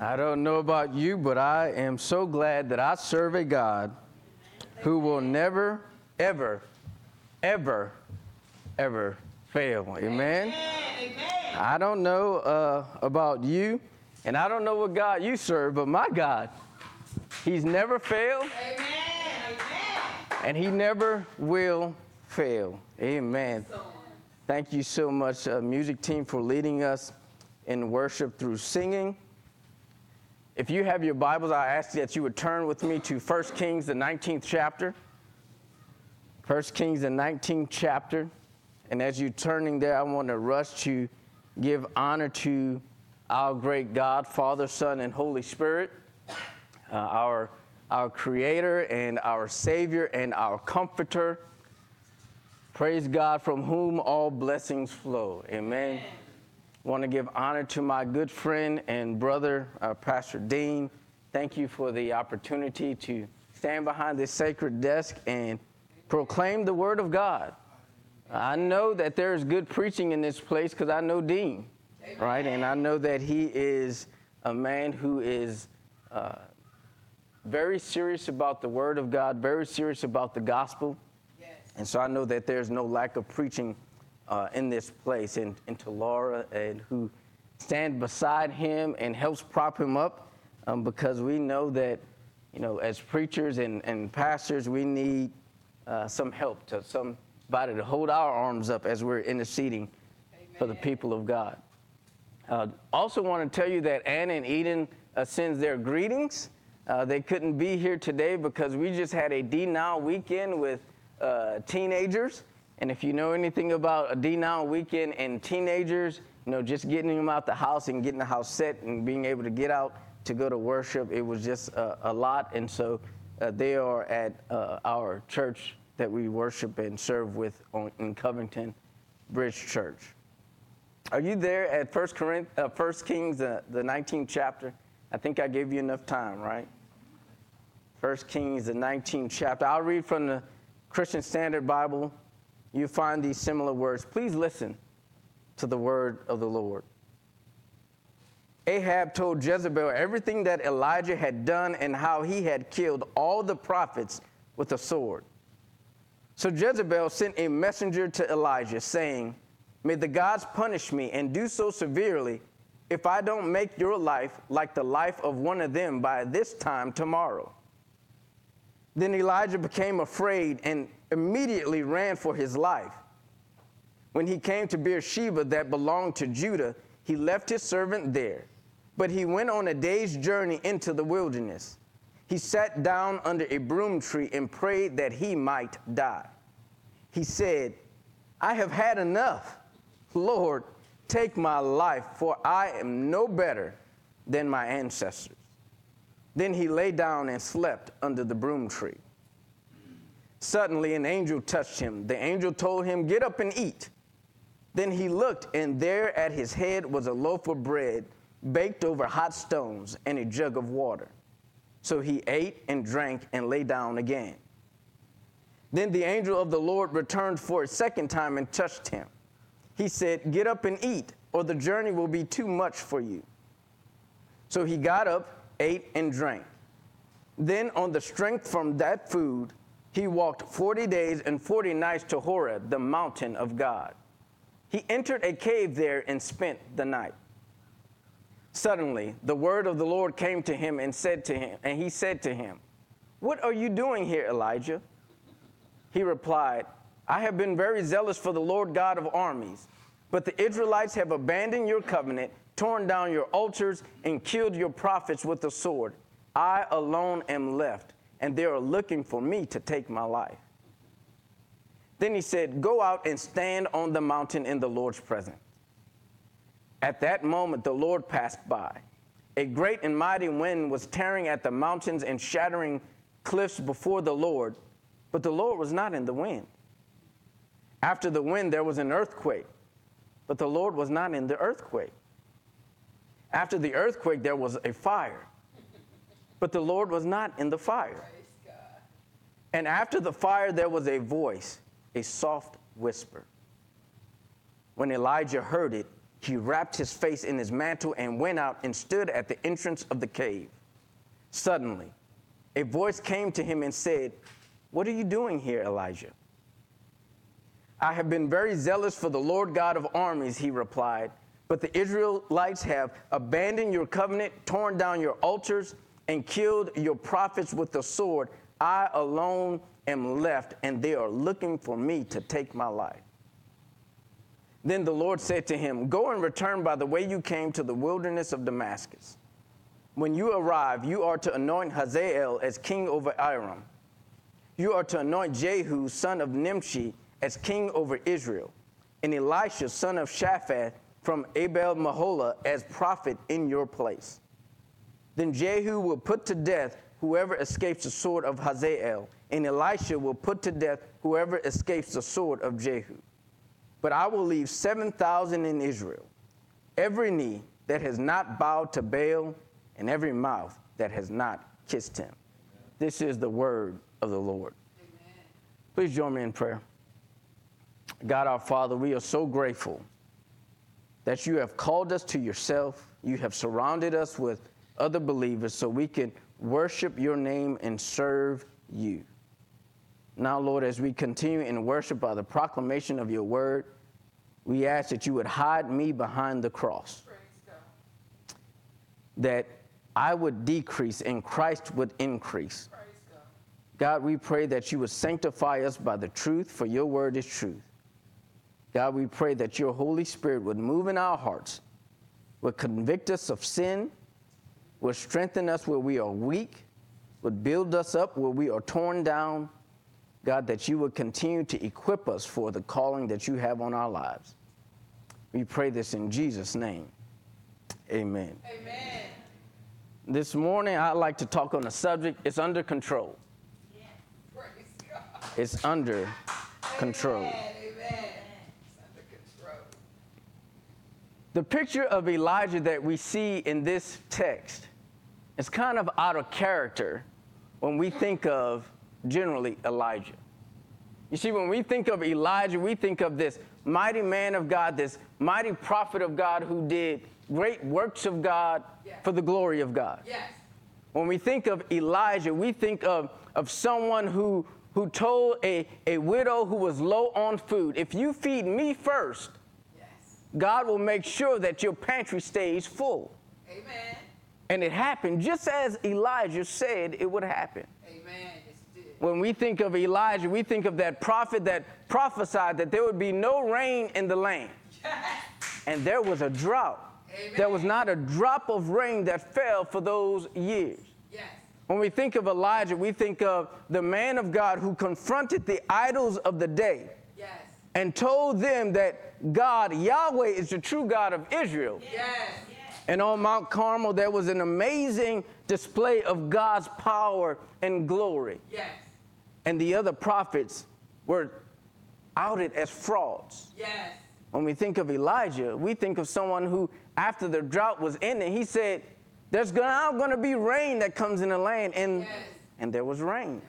I don't know about you, but I am so glad that I serve a God who will never, ever, ever, ever fail. Amen. I don't know uh, about you, and I don't know what God you serve, but my God, He's never failed, and He never will fail. Amen. Thank you so much, uh, music team, for leading us in worship through singing. If you have your Bibles, I ask that you would turn with me to 1 Kings, the 19th chapter. 1 Kings, the 19th chapter. And as you're turning there, I want to rush to give honor to our great God, Father, Son, and Holy Spirit, uh, our, our Creator and our Savior and our Comforter. Praise God, from whom all blessings flow. Amen. Want to give honor to my good friend and brother, uh, Pastor Dean. Thank you for the opportunity to stand behind this sacred desk and proclaim the Word of God. I know that there's good preaching in this place because I know Dean, Amen. right? And I know that he is a man who is uh, very serious about the Word of God, very serious about the gospel. Yes. And so I know that there's no lack of preaching uh, in this place, and, and to Laura, and who stand beside him and helps prop him up, um, because we know that, you know, as preachers and, and pastors, we need uh, some help to somebody to hold our arms up as we're interceding Amen. for the people of God. Uh, also, want to tell you that Ann and Eden uh, sends their greetings. Uh, they couldn't be here today because we just had a D Now weekend with uh, teenagers. And if you know anything about a D Now weekend and teenagers, you know, just getting them out the house and getting the house set and being able to get out to go to worship, it was just a, a lot. And so uh, they are at uh, our church that we worship and serve with on, in Covington Bridge Church. Are you there at 1 Corinth, uh, 1 Kings, uh, the 19th chapter? I think I gave you enough time, right? 1 Kings, the 19th chapter. I'll read from the Christian Standard Bible, you find these similar words. Please listen to the word of the Lord. Ahab told Jezebel everything that Elijah had done and how he had killed all the prophets with a sword. So Jezebel sent a messenger to Elijah, saying, May the gods punish me and do so severely if I don't make your life like the life of one of them by this time tomorrow. Then Elijah became afraid and immediately ran for his life. When he came to Beersheba that belonged to Judah, he left his servant there. But he went on a day's journey into the wilderness. He sat down under a broom tree and prayed that he might die. He said, I have had enough. Lord, take my life, for I am no better than my ancestors. Then he lay down and slept under the broom tree. Suddenly, an angel touched him. The angel told him, Get up and eat. Then he looked, and there at his head was a loaf of bread baked over hot stones and a jug of water. So he ate and drank and lay down again. Then the angel of the Lord returned for a second time and touched him. He said, Get up and eat, or the journey will be too much for you. So he got up ate, and drank. Then, on the strength from that food, he walked 40 days and 40 nights to Horeb, the mountain of God. He entered a cave there and spent the night. Suddenly, the word of the Lord came to him and said to him, and he said to him, What are you doing here, Elijah? He replied, I have been very zealous for the Lord God of armies, but the Israelites have abandoned your covenant torn down your altars, and killed your prophets with the sword. I alone am left, and they are looking for me to take my life. Then he said, Go out and stand on the mountain in the Lord's presence. At that moment, the Lord passed by. A great and mighty wind was tearing at the mountains and shattering cliffs before the Lord, but the Lord was not in the wind. After the wind, there was an earthquake, but the Lord was not in the earthquake. After the earthquake, there was a fire, but the Lord was not in the fire. And after the fire, there was a voice, a soft whisper. When Elijah heard it, he wrapped his face in his mantle and went out and stood at the entrance of the cave. Suddenly, a voice came to him and said, What are you doing here, Elijah? I have been very zealous for the Lord God of armies, he replied. But the Israelites have abandoned your covenant, torn down your altars, and killed your prophets with the sword. I alone am left, and they are looking for me to take my life. Then the Lord said to him, Go and return by the way you came to the wilderness of Damascus. When you arrive, you are to anoint Hazael as king over Aram. You are to anoint Jehu, son of Nimshi, as king over Israel, and Elisha, son of Shaphat, from Abel-meholah, as prophet in your place. Then Jehu will put to death whoever escapes the sword of Hazael, and Elisha will put to death whoever escapes the sword of Jehu. But I will leave 7,000 in Israel, every knee that has not bowed to Baal, and every mouth that has not kissed him. This is the word of the Lord. Amen. Please join me in prayer. God our Father, we are so grateful that you have called us to yourself. You have surrounded us with other believers so we can worship your name and serve you. Now, Lord, as we continue in worship by the proclamation of your word, we ask that you would hide me behind the cross. That I would decrease and Christ would increase. God, we pray that you would sanctify us by the truth, for your word is truth. God, we pray that your Holy Spirit would move in our hearts, would convict us of sin, would strengthen us where we are weak, would build us up where we are torn down. God, that you would continue to equip us for the calling that you have on our lives. We pray this in Jesus' name. Amen. Amen. This morning, I'd like to talk on a subject. It's under control. Yeah. It's under control. Amen. The picture of Elijah that we see in this text is kind of out of character when we think of generally Elijah. You see, when we think of Elijah, we think of this mighty man of God, this mighty prophet of God who did great works of God yes. for the glory of God. Yes. When we think of Elijah, we think of, of someone who, who told a, a widow who was low on food, if you feed me first, God will make sure that your pantry stays full. Amen. And it happened just as Elijah said it would happen. Amen. When we think of Elijah, we think of that prophet that prophesied that there would be no rain in the land. Yes. And there was a drought. Amen. There was not a drop of rain that fell for those years. Yes. When we think of Elijah, we think of the man of God who confronted the idols of the day yes. and told them that God, Yahweh, is the true God of Israel. Yes. And on Mount Carmel, there was an amazing display of God's power and glory. Yes. And the other prophets were outed as frauds. Yes. When we think of Elijah, we think of someone who, after the drought was ending, he said, There's now going to be rain that comes in the land. And, yes. and there was rain.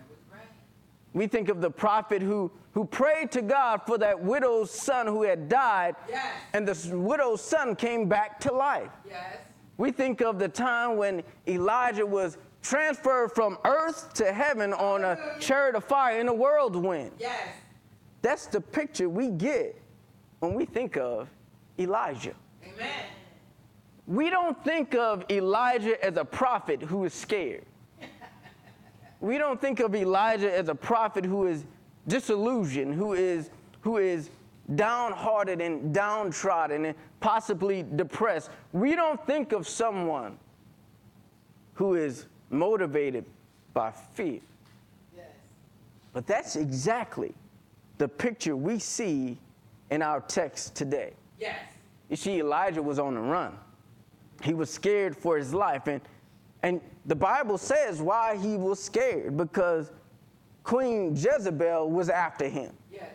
We think of the prophet who, who prayed to God for that widow's son who had died, yes. and the widow's son came back to life. Yes. We think of the time when Elijah was transferred from earth to heaven on a chariot of fire in a whirlwind. Yes. That's the picture we get when we think of Elijah. Amen. We don't think of Elijah as a prophet who is scared we don't think of Elijah as a prophet who is disillusioned, who is, who is downhearted and downtrodden and possibly depressed. We don't think of someone who is motivated by fear. Yes. But that's exactly the picture we see in our text today. Yes. You see, Elijah was on the run. He was scared for his life. And and the Bible says why he was scared because Queen Jezebel was after him. Yes.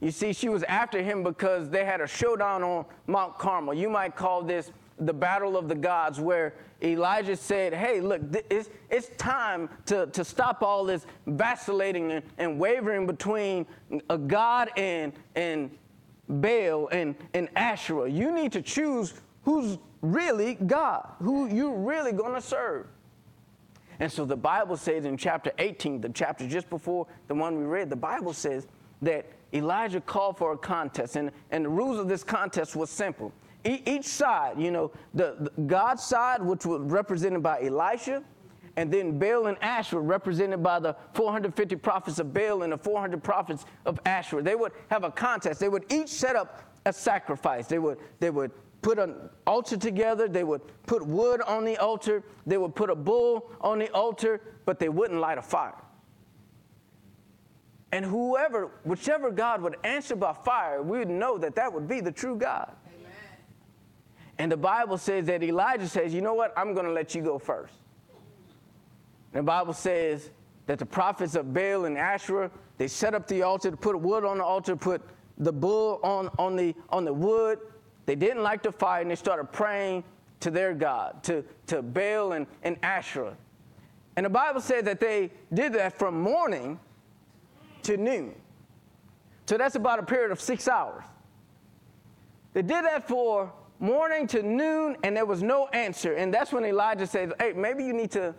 You see, she was after him because they had a showdown on Mount Carmel. You might call this the battle of the gods, where Elijah said, Hey, look, it's, it's time to, to stop all this vacillating and, and wavering between a God and, and Baal and, and Asherah. You need to choose who's really God, who you're really going to serve. And so the Bible says in chapter 18, the chapter just before the one we read, the Bible says that Elijah called for a contest. And, and the rules of this contest was simple. E- each side, you know, the, the God's side, which was represented by Elisha, and then Baal and Asherah, represented by the 450 prophets of Baal and the 400 prophets of Asherah. They would have a contest. They would each set up a sacrifice. They would, they would put an altar together. They would put wood on the altar. They would put a bull on the altar, but they wouldn't light a fire. And whoever, whichever God would answer by fire, we would know that that would be the true God. Amen. And the Bible says that Elijah says, you know what? I'm going to let you go first. And the Bible says that the prophets of Baal and Asherah, they set up the altar, to put wood on the altar, put the bull on, on, the, on the wood. They didn't like the fire, and they started praying to their God, to, to Baal and, and Asherah. And the Bible said that they did that from morning to noon. So that's about a period of six hours. They did that for morning to noon, and there was no answer. And that's when Elijah said, Hey, maybe you need to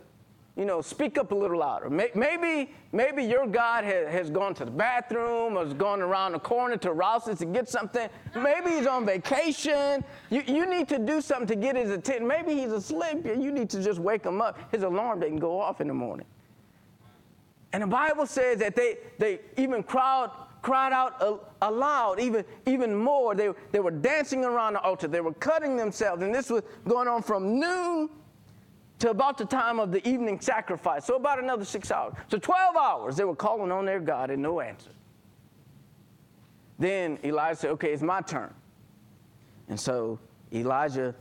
you know, speak up a little louder. Maybe, maybe your God has, gone to the bathroom or has gone around the corner to Rouse's to get something. Maybe he's on vacation. You, you need to do something to get his attention. Maybe he's asleep and you need to just wake him up. His alarm didn't go off in the morning. And the Bible says that they, they even cried, cried out aloud, even, even more. They, they were dancing around the altar. They were cutting themselves. And this was going on from noon to about the time of the evening sacrifice. So about another six hours. So 12 hours they were calling on their God and no answer. Then Elijah said, Okay, it's my turn. And so Elijah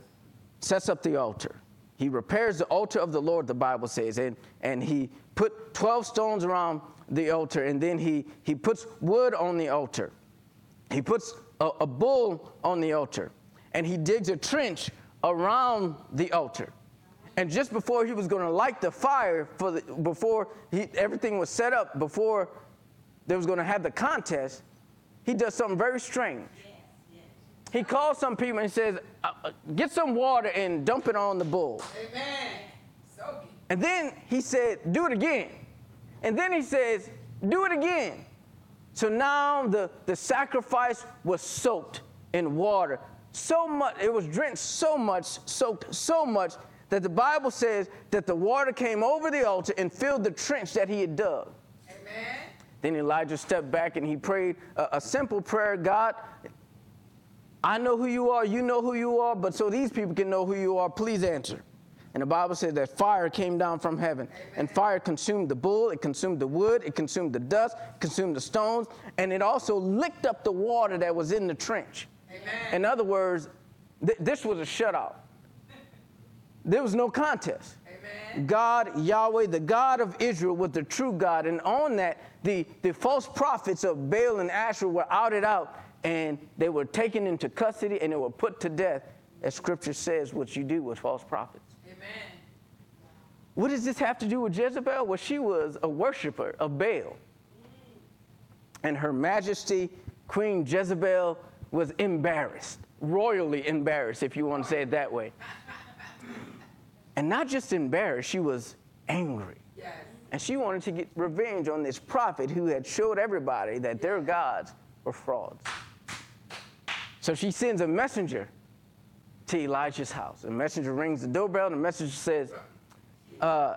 sets up the altar. He repairs the altar of the Lord, the Bible says, and, and he put 12 stones around the altar, and then he, he puts wood on the altar. He puts a, a bull on the altar, and he digs a trench around the altar. And just before he was going to light the fire, for the, before he, everything was set up, before they was going to have the contest, he does something very strange. He calls some people and says, uh, uh, "Get some water and dump it on the bull." Amen. So and then he said, "Do it again." And then he says, "Do it again." So now the, the sacrifice was soaked in water so much, it was drenched so much, soaked so much that the Bible says that the water came over the altar and filled the trench that he had dug. Amen. Then Elijah stepped back and he prayed a, a simple prayer God, I know who you are, you know who you are, but so these people can know who you are, please answer. And the Bible says that fire came down from heaven, Amen. and fire consumed the bull, it consumed the wood, it consumed the dust, consumed the stones, and it also licked up the water that was in the trench. Amen. In other words, th- this was a shutout. There was no contest. Amen. God, Yahweh, the God of Israel, was the true God. And on that, the, the false prophets of Baal and Asher were outed out and they were taken into custody and they were put to death, as scripture says, what you do with false prophets. Amen. What does this have to do with Jezebel? Well, she was a worshiper of Baal. And her majesty, Queen Jezebel, was embarrassed, royally embarrassed, if you want to say it that way. And not just embarrassed, she was angry. Yes. And she wanted to get revenge on this prophet who had showed everybody that their gods were frauds. So she sends a messenger to Elijah's house. The messenger rings the doorbell, and the messenger says, uh,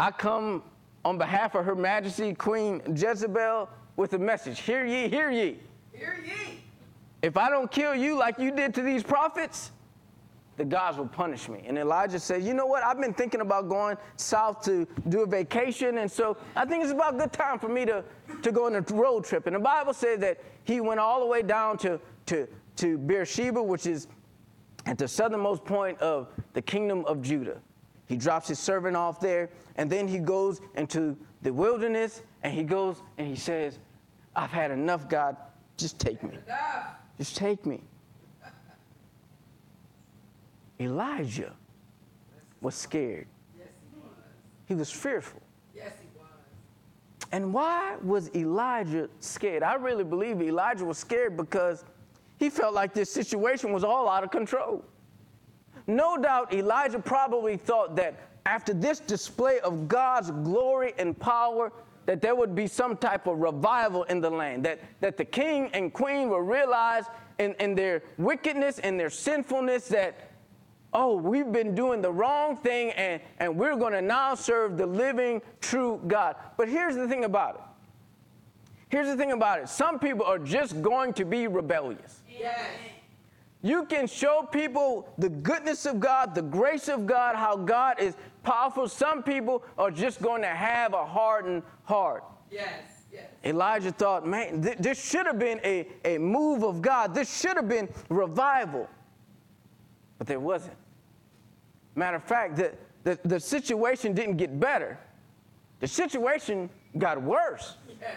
I come on behalf of Her Majesty Queen Jezebel with a message. Hear ye, hear ye. Hear ye. If I don't kill you like you did to these prophets, the gods will punish me. And Elijah says, You know what? I've been thinking about going south to do a vacation. And so I think it's about a good time for me to, to go on a road trip. And the Bible says that he went all the way down to, to, to Beersheba, which is at the southernmost point of the kingdom of Judah. He drops his servant off there, and then he goes into the wilderness and he goes and he says, I've had enough, God. Just take me. Just take me. Elijah was scared. He was. Fearful. And why was Elijah scared? I really believe Elijah was scared because he felt like this situation was all out of control. No doubt Elijah probably thought that after this display of God's glory and power, that there would be some type of revival in the land, that, that the king and queen will realize in, in their wickedness and their sinfulness that, oh, we've been doing the wrong thing and, and we're going to now serve the living, true God. But here's the thing about it. Here's the thing about it. Some people are just going to be rebellious. Yes. You can show people the goodness of God, the grace of God, how God is powerful. Some people are just going to have a hardened heart. Yes. yes. Elijah thought, man, th- this should have been a, a move of God. This should have been revival. But there wasn't. Matter of fact, the, the, the situation didn't get better, the situation got worse. Yes.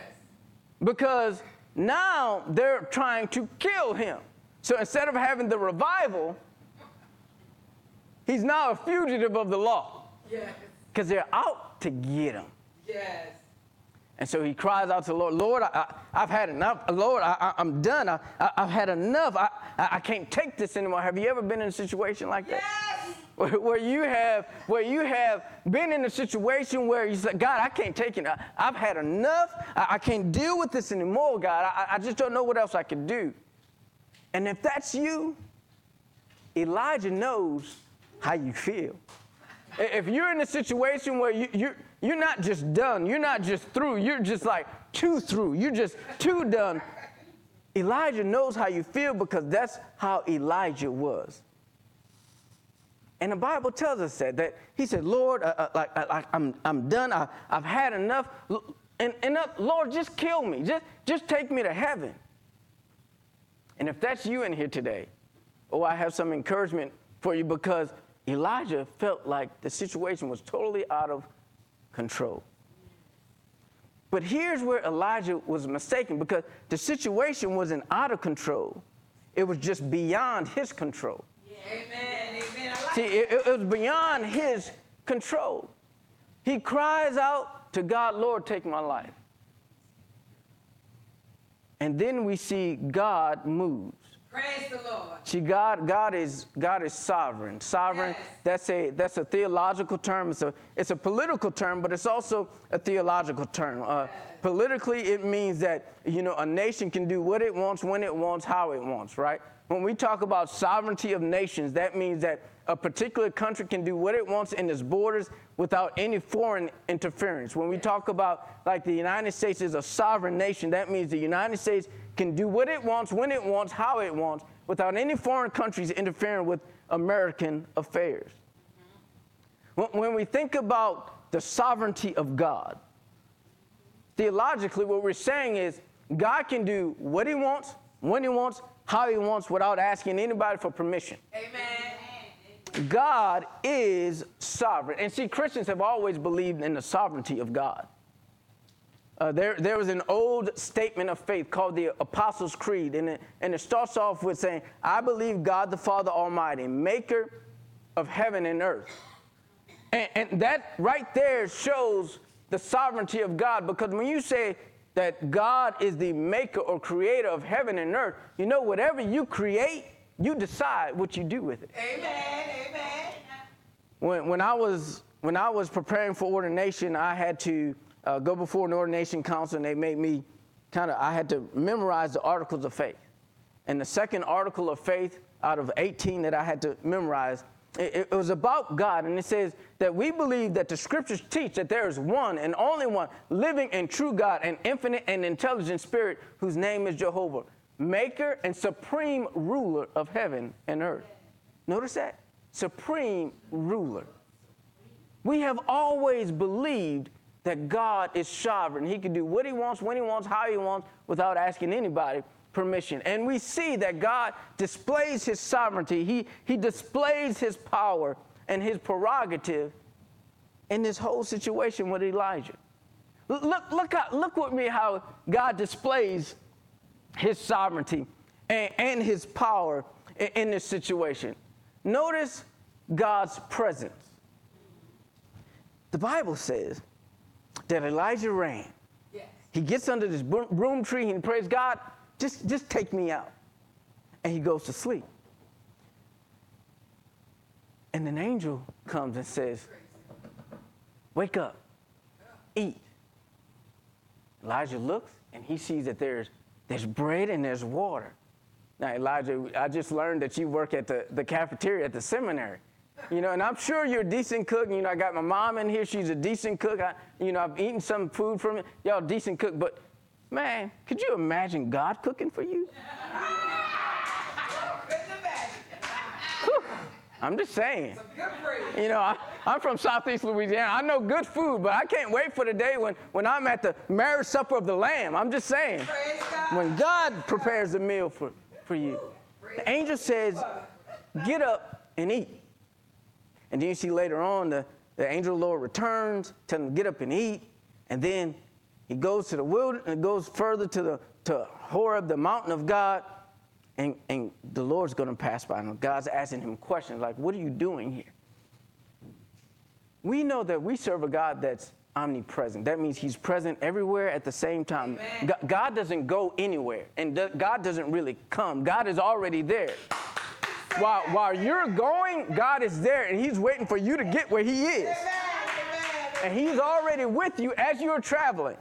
Because now they're trying to kill him. So instead of having the revival, he's now a fugitive of the law. Yes. Because they're out to get him. Yes. And so he cries out to the Lord, Lord, I, have had enough. Lord, I, am done. I, have had enough. I, I, can't take this anymore. Have you ever been in a situation like that? Yes. Where, you have, where you have been in a situation where you say, God, I can't take it. I, have had enough. I, I, can't deal with this anymore, God. I, I just don't know what else I can do. And if that's you, Elijah knows how you feel. If you're in a situation where you, you're, you're not just done, you're not just through, you're just like too through, you're just too done. Elijah knows how you feel because that's how Elijah was. And the Bible tells us that, that he said, Lord, uh, uh, like, uh, like I'm, I'm done, I, I've had enough. And, and uh, Lord, just kill me, just, just take me to heaven. And if that's you in here today, oh, I have some encouragement for you because Elijah felt like the situation was totally out of control. But here's where Elijah was mistaken because the situation wasn't out of control, it was just beyond his control. Yeah. Amen. See, it, it was beyond his control. He cries out to God, Lord, take my life. And then we see God moves. Praise the Lord. See, God, God is God is sovereign. Sovereign. Yes. That's a that's a theological term. It's a it's a political term, but it's also a theological term. Uh, yes. Politically, it means that you know a nation can do what it wants, when it wants, how it wants. Right. When we talk about sovereignty of nations, that means that a particular country can do what it wants in its borders without any foreign interference. When we talk about like the United States is a sovereign nation, that means the United States can do what it wants, when it wants, how it wants, without any foreign countries interfering with American affairs. When we think about the sovereignty of God, theologically, what we're saying is God can do what He wants, when He wants, how He wants, without asking anybody for permission. Amen. God is sovereign. And see, Christians have always believed in the sovereignty of God. Uh, there, there was an old statement of faith called the Apostles' Creed, and it, and it starts off with saying, I believe God the Father Almighty, maker of heaven and earth. And, and that right there shows the sovereignty of God because when you say that God is the maker or creator of heaven and earth, you know, whatever you create, you decide what you do with it. Amen. Amen. When, when, I, was, when I was preparing for ordination, I had to uh, go before an ordination council, and they made me kind of, I had to memorize the articles of faith. And the second article of faith out of 18 that I had to memorize, it, was about God. And it says that we believe that the scriptures teach that there is one and only one living and true God, an infinite and intelligent spirit whose name is Jehovah maker and supreme ruler of heaven and earth. Notice that? Supreme ruler. We have always believed that God is sovereign. He can do what he wants, when he wants, how he wants, without asking anybody permission. And we see that God displays his sovereignty, he, he displays his power and his prerogative in this whole situation with Elijah. Look, look, look with me how God displays his sovereignty and, and his power in, in this situation. Notice God's presence. The Bible says that Elijah ran. Yes. He gets under this broom tree and prays, God, just, just take me out. and he goes to sleep. And an angel comes and says, Wake up, eat. Elijah looks and he sees that there's, there's bread and there's water. Now, Elijah, I just learned that you work at the, the cafeteria at the seminary. You know, and I'm sure you're a decent cook. You know, I got my mom in here. She's a decent cook. I, you know, I've eaten some food from it. Y'all decent cook. But, man, could you imagine God cooking for you? I'm just saying. You know, I, am from Southeast Louisiana. I know good food, but I can't wait for the day when, when I'm at the marriage supper of the Lamb. I'm just saying. When God prepares a meal for, for you. The angel says, Get up and eat. And then you see later on the, the angel of the Lord returns, telling him to get up and eat. And then he goes to the wilderness, goes further to the to Horeb, the mountain of God, and, and the Lord's going to pass by. And God's asking him questions like, What are you doing here? We know that we serve a God that's omnipresent. That means he's present everywhere at the same time. God doesn't go anywhere, and God doesn't really come. God is already there. While, while you're going, God is there, and he's waiting for you to get where he is. And he's already with you as you're traveling.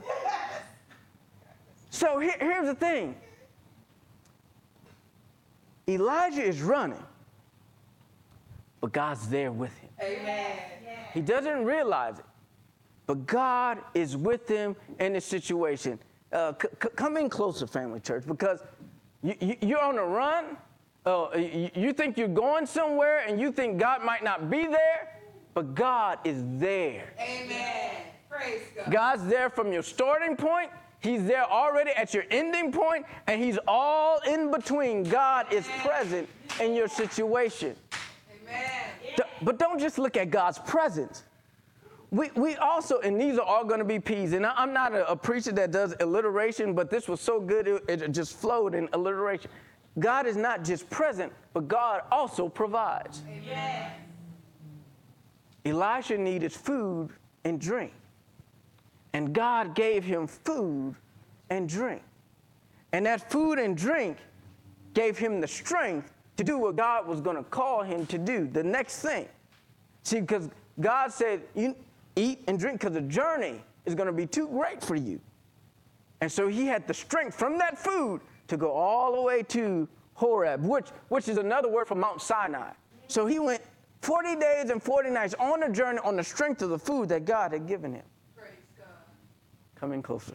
So here, here's the thing Elijah is running, but God's there with him. Amen. He doesn't realize it, but God is with him in this situation. Uh, c- c- come in closer, family church, because you, you, are on a run. Uh, you, you think you're going somewhere and you think God might not be there, but God is there. Amen. Praise God. God's there from your starting point He's there already at your ending point, and He's all in between. God is present in your situation. Amen. But don't just look at God's presence. We, we also, and these are all going to be P's. And I'm not a, a, preacher that does alliteration, but this was so good it, it just flowed in alliteration. God is not just present, but God also provides. Amen. Elisha needed food and drink. And God gave him food and drink. And that food and drink gave him the strength to do what God was going to call him to do, the next thing. See, because God said, you eat and drink because the journey is going to be too great for you. And so he had the strength from that food to go all the way to Horeb, which, which is another word for Mount Sinai. So he went 40 days and 40 nights on a journey on the strength of the food that God had given him Praise God. coming closer.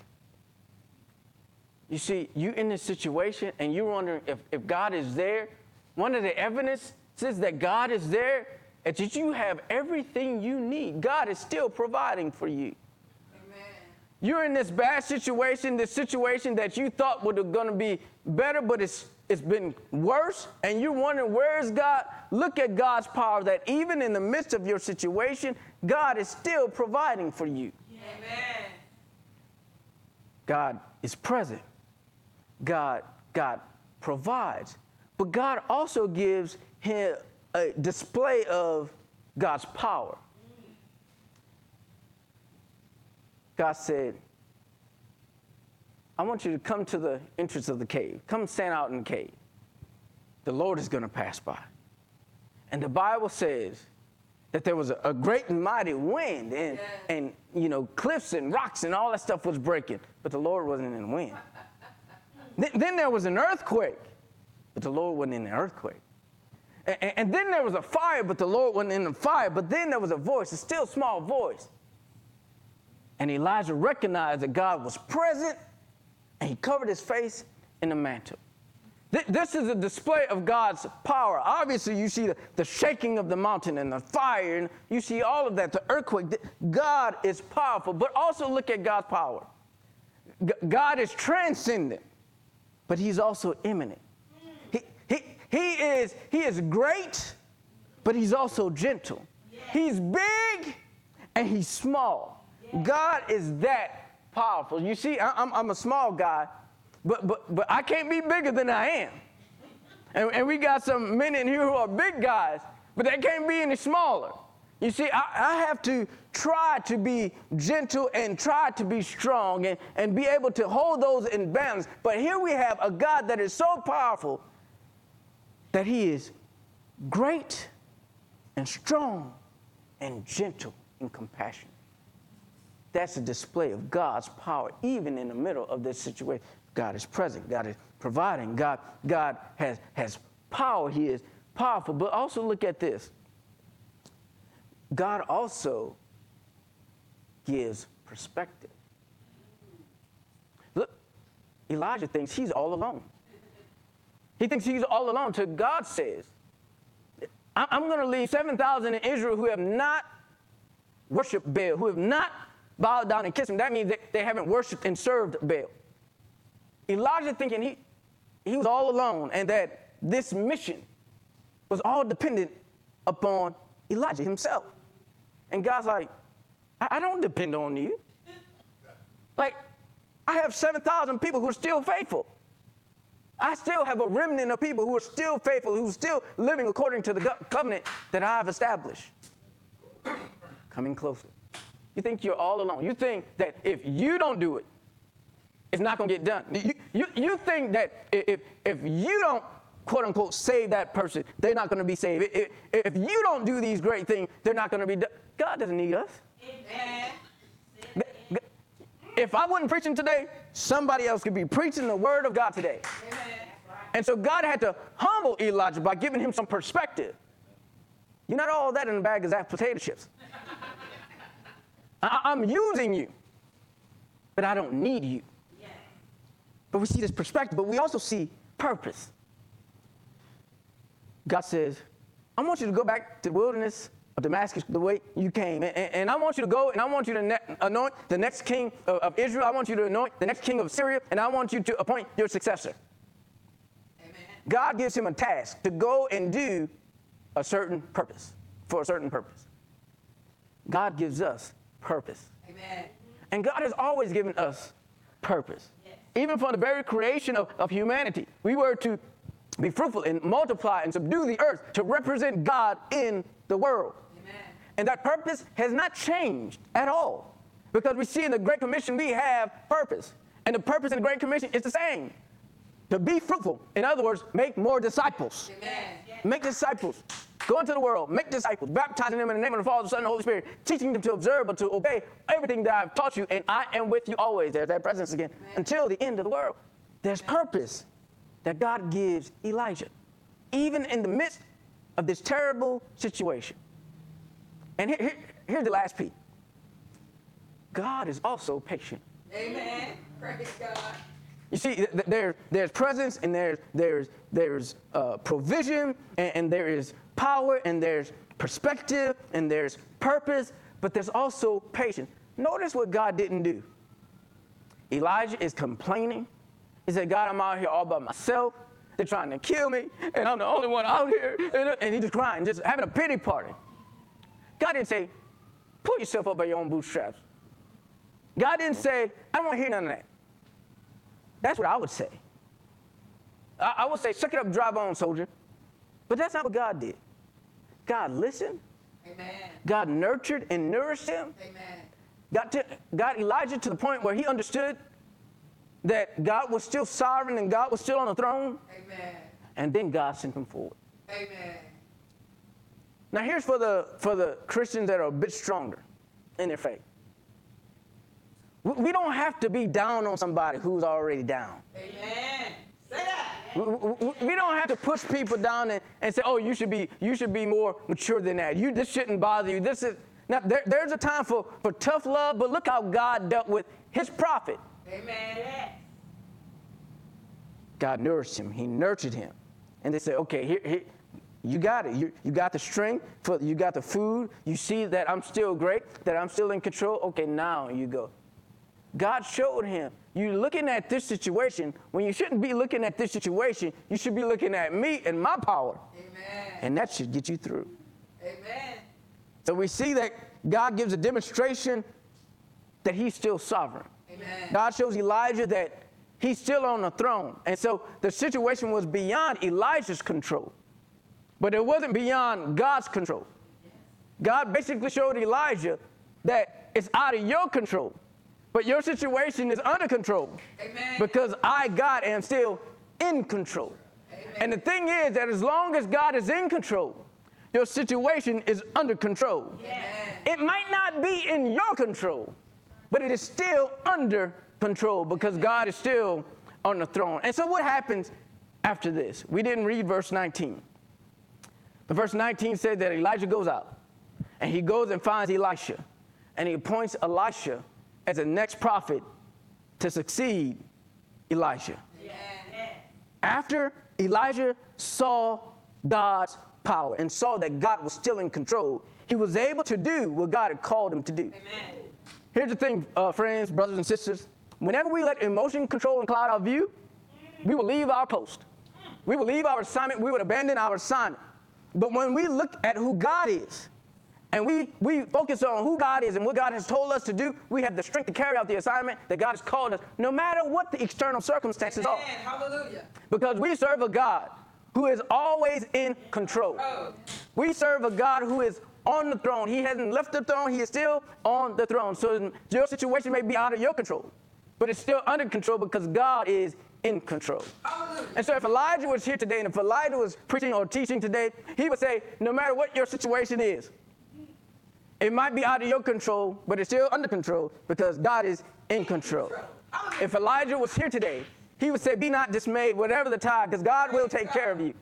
You see, you in this situation and you're wondering if, if God is there. One of the evidences that God is there is that you have everything you need. God is still providing for you. Amen. You're in this bad situation, this situation that you thought was going to be better, but it's, it's been worse, and you're wondering, where is God? Look at God's power that even in the midst of your situation, God is still providing for you. Amen. God is present. God, God provides. But God also gives him a display of God's power. Mm. God said, I want you to come to the entrance of the cave. Come stand out in the cave. The Lord is going to pass by. And the Bible says that there was a, a great and mighty wind and, yes. and you know cliffs and rocks and all that stuff was breaking but the lord wasn't in the wind then, then, there was an earthquake but the lord wasn't in the earthquake and, and, then there was a fire but the lord wasn't in the fire but then there was a voice a still small voice and elijah recognized that god was present and he covered his face in a mantle this is a display of God's power. Obviously, you see the, the, shaking of the mountain and the fire, and you see all of that, the earthquake. God is powerful, but also look at God's power. G- God is transcendent, but He's also immanent. He, he, he, is, he is great, but He's also gentle. He's big and He's small. God is that powerful. You see, I, I'm, I'm a small guy, but, but, but I can't be bigger than I am. And, and we got some men in here who are big guys, but they can't be any smaller. You see, I, I, have to try to be gentle and try to be strong and, and be able to hold those in balance. But here we have a God that is so powerful that he is great and strong and gentle and compassionate. That's a display of God's power, even in the middle of this situation. God is present, God is providing, God, God has, has power, He is powerful. But also look at this God also gives perspective. Look, Elijah thinks he's all alone. He thinks he's all alone till God says, I'm going to leave 7,000 in Israel who have not worshiped Baal, who have not bowed down and kiss him. That means they haven't worshiped and served Baal. Elijah thinking he, he was all alone and that this mission was all dependent upon Elijah himself. And God's like, I, I don't depend on you. Like, I have 7,000 people who are still faithful. I still have a remnant of people who are still faithful, who are still living according to the covenant that I've established. Coming closer. You think you're all alone. You think that if you don't do it, it's not going to get done. You, you, you think that if, if you don't, quote unquote, save that person, they're not going to be saved. If, if you don't do these great things, they're not going to be done. God doesn't need us. Amen. If I wasn't preaching today, somebody else could be preaching the word of God today. Amen. And so God had to humble Elijah by giving him some perspective. You're not all that in a bag of potato chips. I- am using you, but I don't need you. But we see this perspective, but we also see purpose. God says, I want you to go back to the wilderness of Damascus the way you came. And, and I want you to go and I want you to ne- anoint the next king of, of, Israel. I want you to anoint the next king of Syria. And I want you to appoint your successor. God gives him a task to go and do a certain purpose, for a certain purpose. God gives us purpose. Amen. And God has always given us purpose. Yes. Even from the very creation of, of humanity, we were to be fruitful and multiply and subdue the earth to represent God in the world. Amen. And that purpose has not changed at all because we see in the Great Commission we have purpose. And the purpose in the Great Commission is the same to be fruitful. In other words, make more disciples. Amen. Make disciples. Go into the world, make disciples, baptizing them in the name of the Father, the Son, and the Holy Spirit, teaching them to observe but to obey everything that I've taught you, and I am with you always. There's that presence again, Amen. until the end of the world. There's purpose that God gives Elijah, even in the midst of this terrible situation. And here, here, here's the last piece God is also patient. Amen. Praise God. You see, there, there's presence and there's, there's, there's uh, provision and, and there is power and there's perspective and there's purpose, but there's also patience. Notice what God didn't do. Elijah is complaining. He said, God, I'm out here all by myself. They're trying to kill me, and I'm the only one out here. And he's just crying, just having a pity party. God didn't say, pull yourself up by your own bootstraps. God didn't say, I don't want to hear none of that. That's what I would say. I, I would say, suck it up, drive on, soldier. But that's not what God did. God listened. Amen. God nurtured and nourished him. Amen. Got, to, got Elijah to the point where he understood that God was still sovereign and God was still on the throne. Amen. And then God sent him forward. Amen. Now here's for the for the Christians that are a bit stronger in their faith. We don't have to be down on somebody who's already down. Amen. We don't have to push people down and, and say, oh, you should be you should be more mature than that. You this shouldn't bother you. This is now there, there's a time for, for tough love, but look how God dealt with his prophet. Amen. God nourished him. He nurtured him. And they said, okay, here, here you got it. You, you got the strength, for, you got the food. You see that I'm still great, that I'm still in control. Okay, now you go. God showed him, you're looking at this situation when you shouldn't be looking at this situation. You should be looking at me and my power. Amen. And that should get you through. Amen. So we see that God gives a demonstration that he's still sovereign. Amen. God shows Elijah that he's still on the throne. And so the situation was beyond Elijah's control, but it wasn't beyond God's control. God basically showed Elijah that it's out of your control. But your situation is under control. Amen. Because I, God, am still in control. Amen. And the thing is that as long as God is in control, your situation is under control. It might not be in your control, but it is still under control because God is still on the throne. And so, what happens after this? We didn't read verse 19. But verse 19 said that Elijah goes out and he goes and finds Elisha and he appoints Elisha as the next prophet to succeed Elijah. Yeah. After Elijah saw God's power and saw that God was still in control, he was able to do what God had called him to do. Amen. Here's the thing, uh, friends, brothers, and sisters. Whenever we let emotion control and cloud our view, we will leave our post. We will leave our assignment. We would abandon our assignment. But when we look at who God is, and we, we focus on who God is and what God has told us to do, we have the strength to carry out the assignment that God has called us, no matter what the external circumstances Amen. are. Hallelujah. Because we serve a God who is always in control. Oh. We serve a God who is on the throne. He hasn't left the throne, He is still on the throne. So your situation may be out of your control, but it's still under control because God is in control. Hallelujah. And so if Elijah was here today and if Elijah was preaching or teaching today, he would say, no matter what your situation is, it might be out of your control, but it's still under control because God is in control. If Elijah was here today, he would say, Be not dismayed, whatever the tide, because God will take care of you.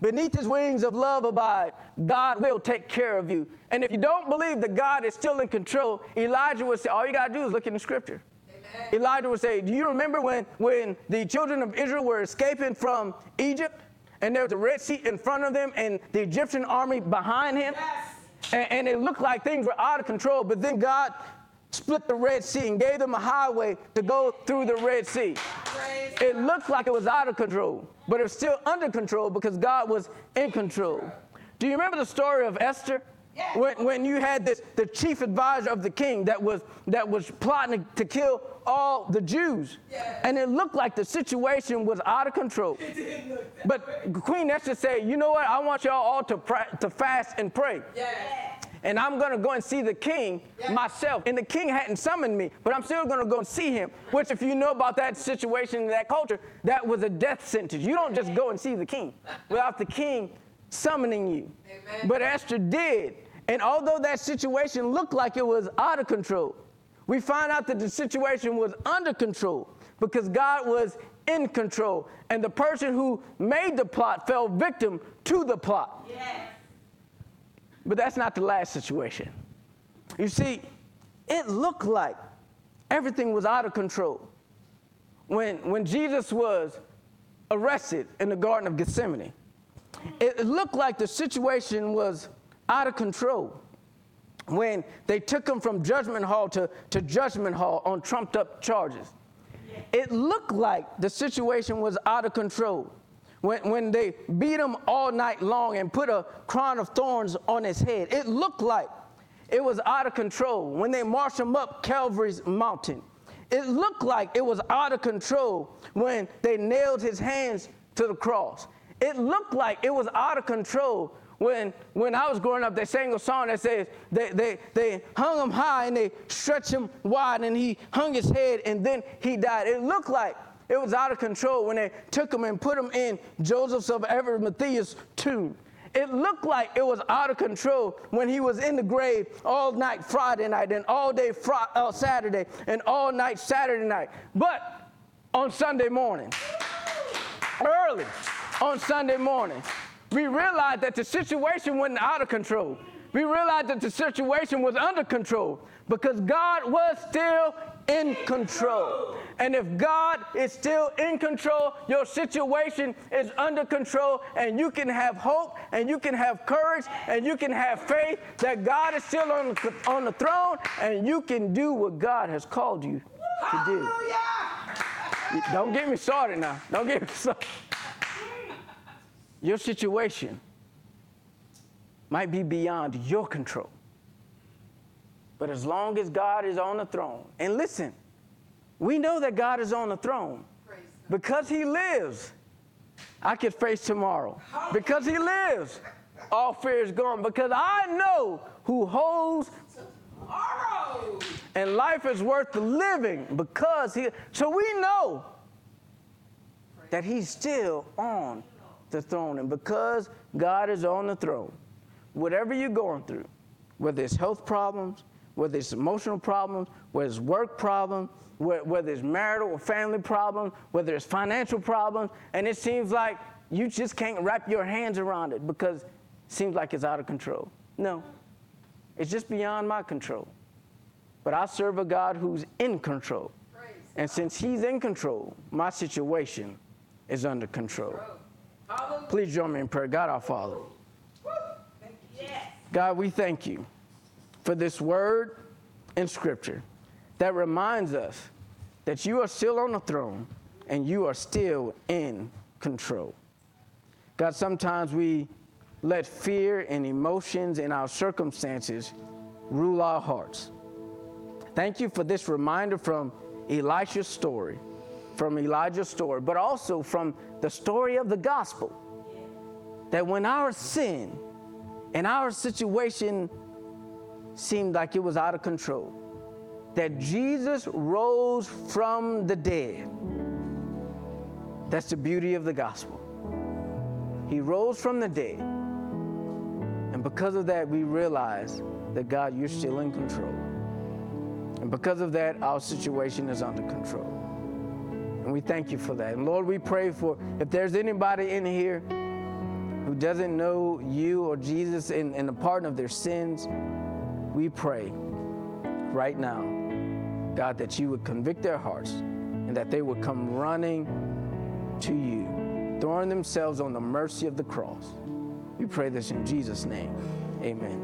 Beneath his wings of love abide, God will take care of you. And if you don't believe that God is still in control, Elijah would say, All you got to do is look in the scripture. Amen. Elijah would say, Do you remember when, when the children of Israel were escaping from Egypt? And there was a Red Sea in front of them and the Egyptian army behind him? Yes. And, and it looked like things were out of control, but then God split the Red Sea and gave them a highway to go through the Red Sea. It looked like it was out of control, but it was still under control because God was in control. Do you remember the story of Esther? When, when you had this, the chief advisor of the king that was, that was plotting to kill all the Jews. And it looked like the situation was out of control. But Queen Esther said, you know what? I want y'all all to, to fast and pray. And I'm going to go and see the king myself. And the king hadn't summoned me, but I'm still going to go and see him. Which, if you know about that situation in that culture, that was a death sentence. You don't just go and see the king without the king summoning you. Amen. But Esther did. And although that situation looked like it was out of control, we find out that the situation was under control because God was in control. And the person who made the plot fell victim to the plot. Yes. But that's not the last situation. You see, it looked like everything was out of control. When, when Jesus was arrested in the Garden of Gethsemane, it looked like the situation was out of control when they took him from judgment hall to, to judgment hall on trumped up charges. It looked like the situation was out of control when, when they beat him all night long and put a crown of thorns on his head. It looked like it was out of control when they marched him up Calvary's mountain. It looked like it was out of control when they nailed his hands to the cross. It looked like it was out of control when, when I was growing up, they sang a song that says they, they, they hung him high and they stretched him wide and he hung his head and then he died. It looked like it was out of control when they took him and put him in Joseph's of Arimathea's tomb. It looked like it was out of control when he was in the grave all night Friday night and all day uh, Saturday and all night Saturday night. But on Sunday morning, early on Sunday morning, we realized that the situation wasn't out of control. We realized that the situation was under control because God was still in control. And if God is still in control, your situation is under control, and you can have hope, and you can have courage, and you can have faith that God is still on the, on the throne, and you can do what God has called you to do. Don't get me started now. Don't get me started. Your situation might be beyond your control. But as long as God is on the throne, and listen, we know that God is on the throne because He lives. I could face tomorrow. Because He lives, all fear is gone. Because I know who holds tomorrow. And life is worth living because He. So we know that He's still on the throne. And because God is on the throne, whatever you're going through, whether it's health problems, whether it's emotional problems, whether it's work problems, whether it's marital or family problems, whether it's financial problems, and it seems like you just can't wrap your hands around it because it seems like it's out of control. No, it's just beyond my control. But I serve a God who's in control. And since He's in control, my situation is under control. Please join me in prayer. God our Father. God, we thank you for this word in Scripture that reminds us that you are still on the throne and you are still in control. God, sometimes we let fear and emotions and our circumstances rule our hearts. Thank you for this reminder from Elisha's story, from Elijah's story, but also from the story of the gospel. That when our sin and our situation seemed like it was out of control, that Jesus rose from the dead. That's the beauty of the gospel. He rose from the dead. And because of that, we realize that God, you're still in control. And because of that, our situation is under control. And we thank you for that. And Lord, we pray for if there's anybody in here who doesn't know you or Jesus in, in the pardon of their sins, we pray right now, God, that you would convict their hearts and that they would come running to you, throwing themselves on the mercy of the cross. We pray this in Jesus' name. Amen.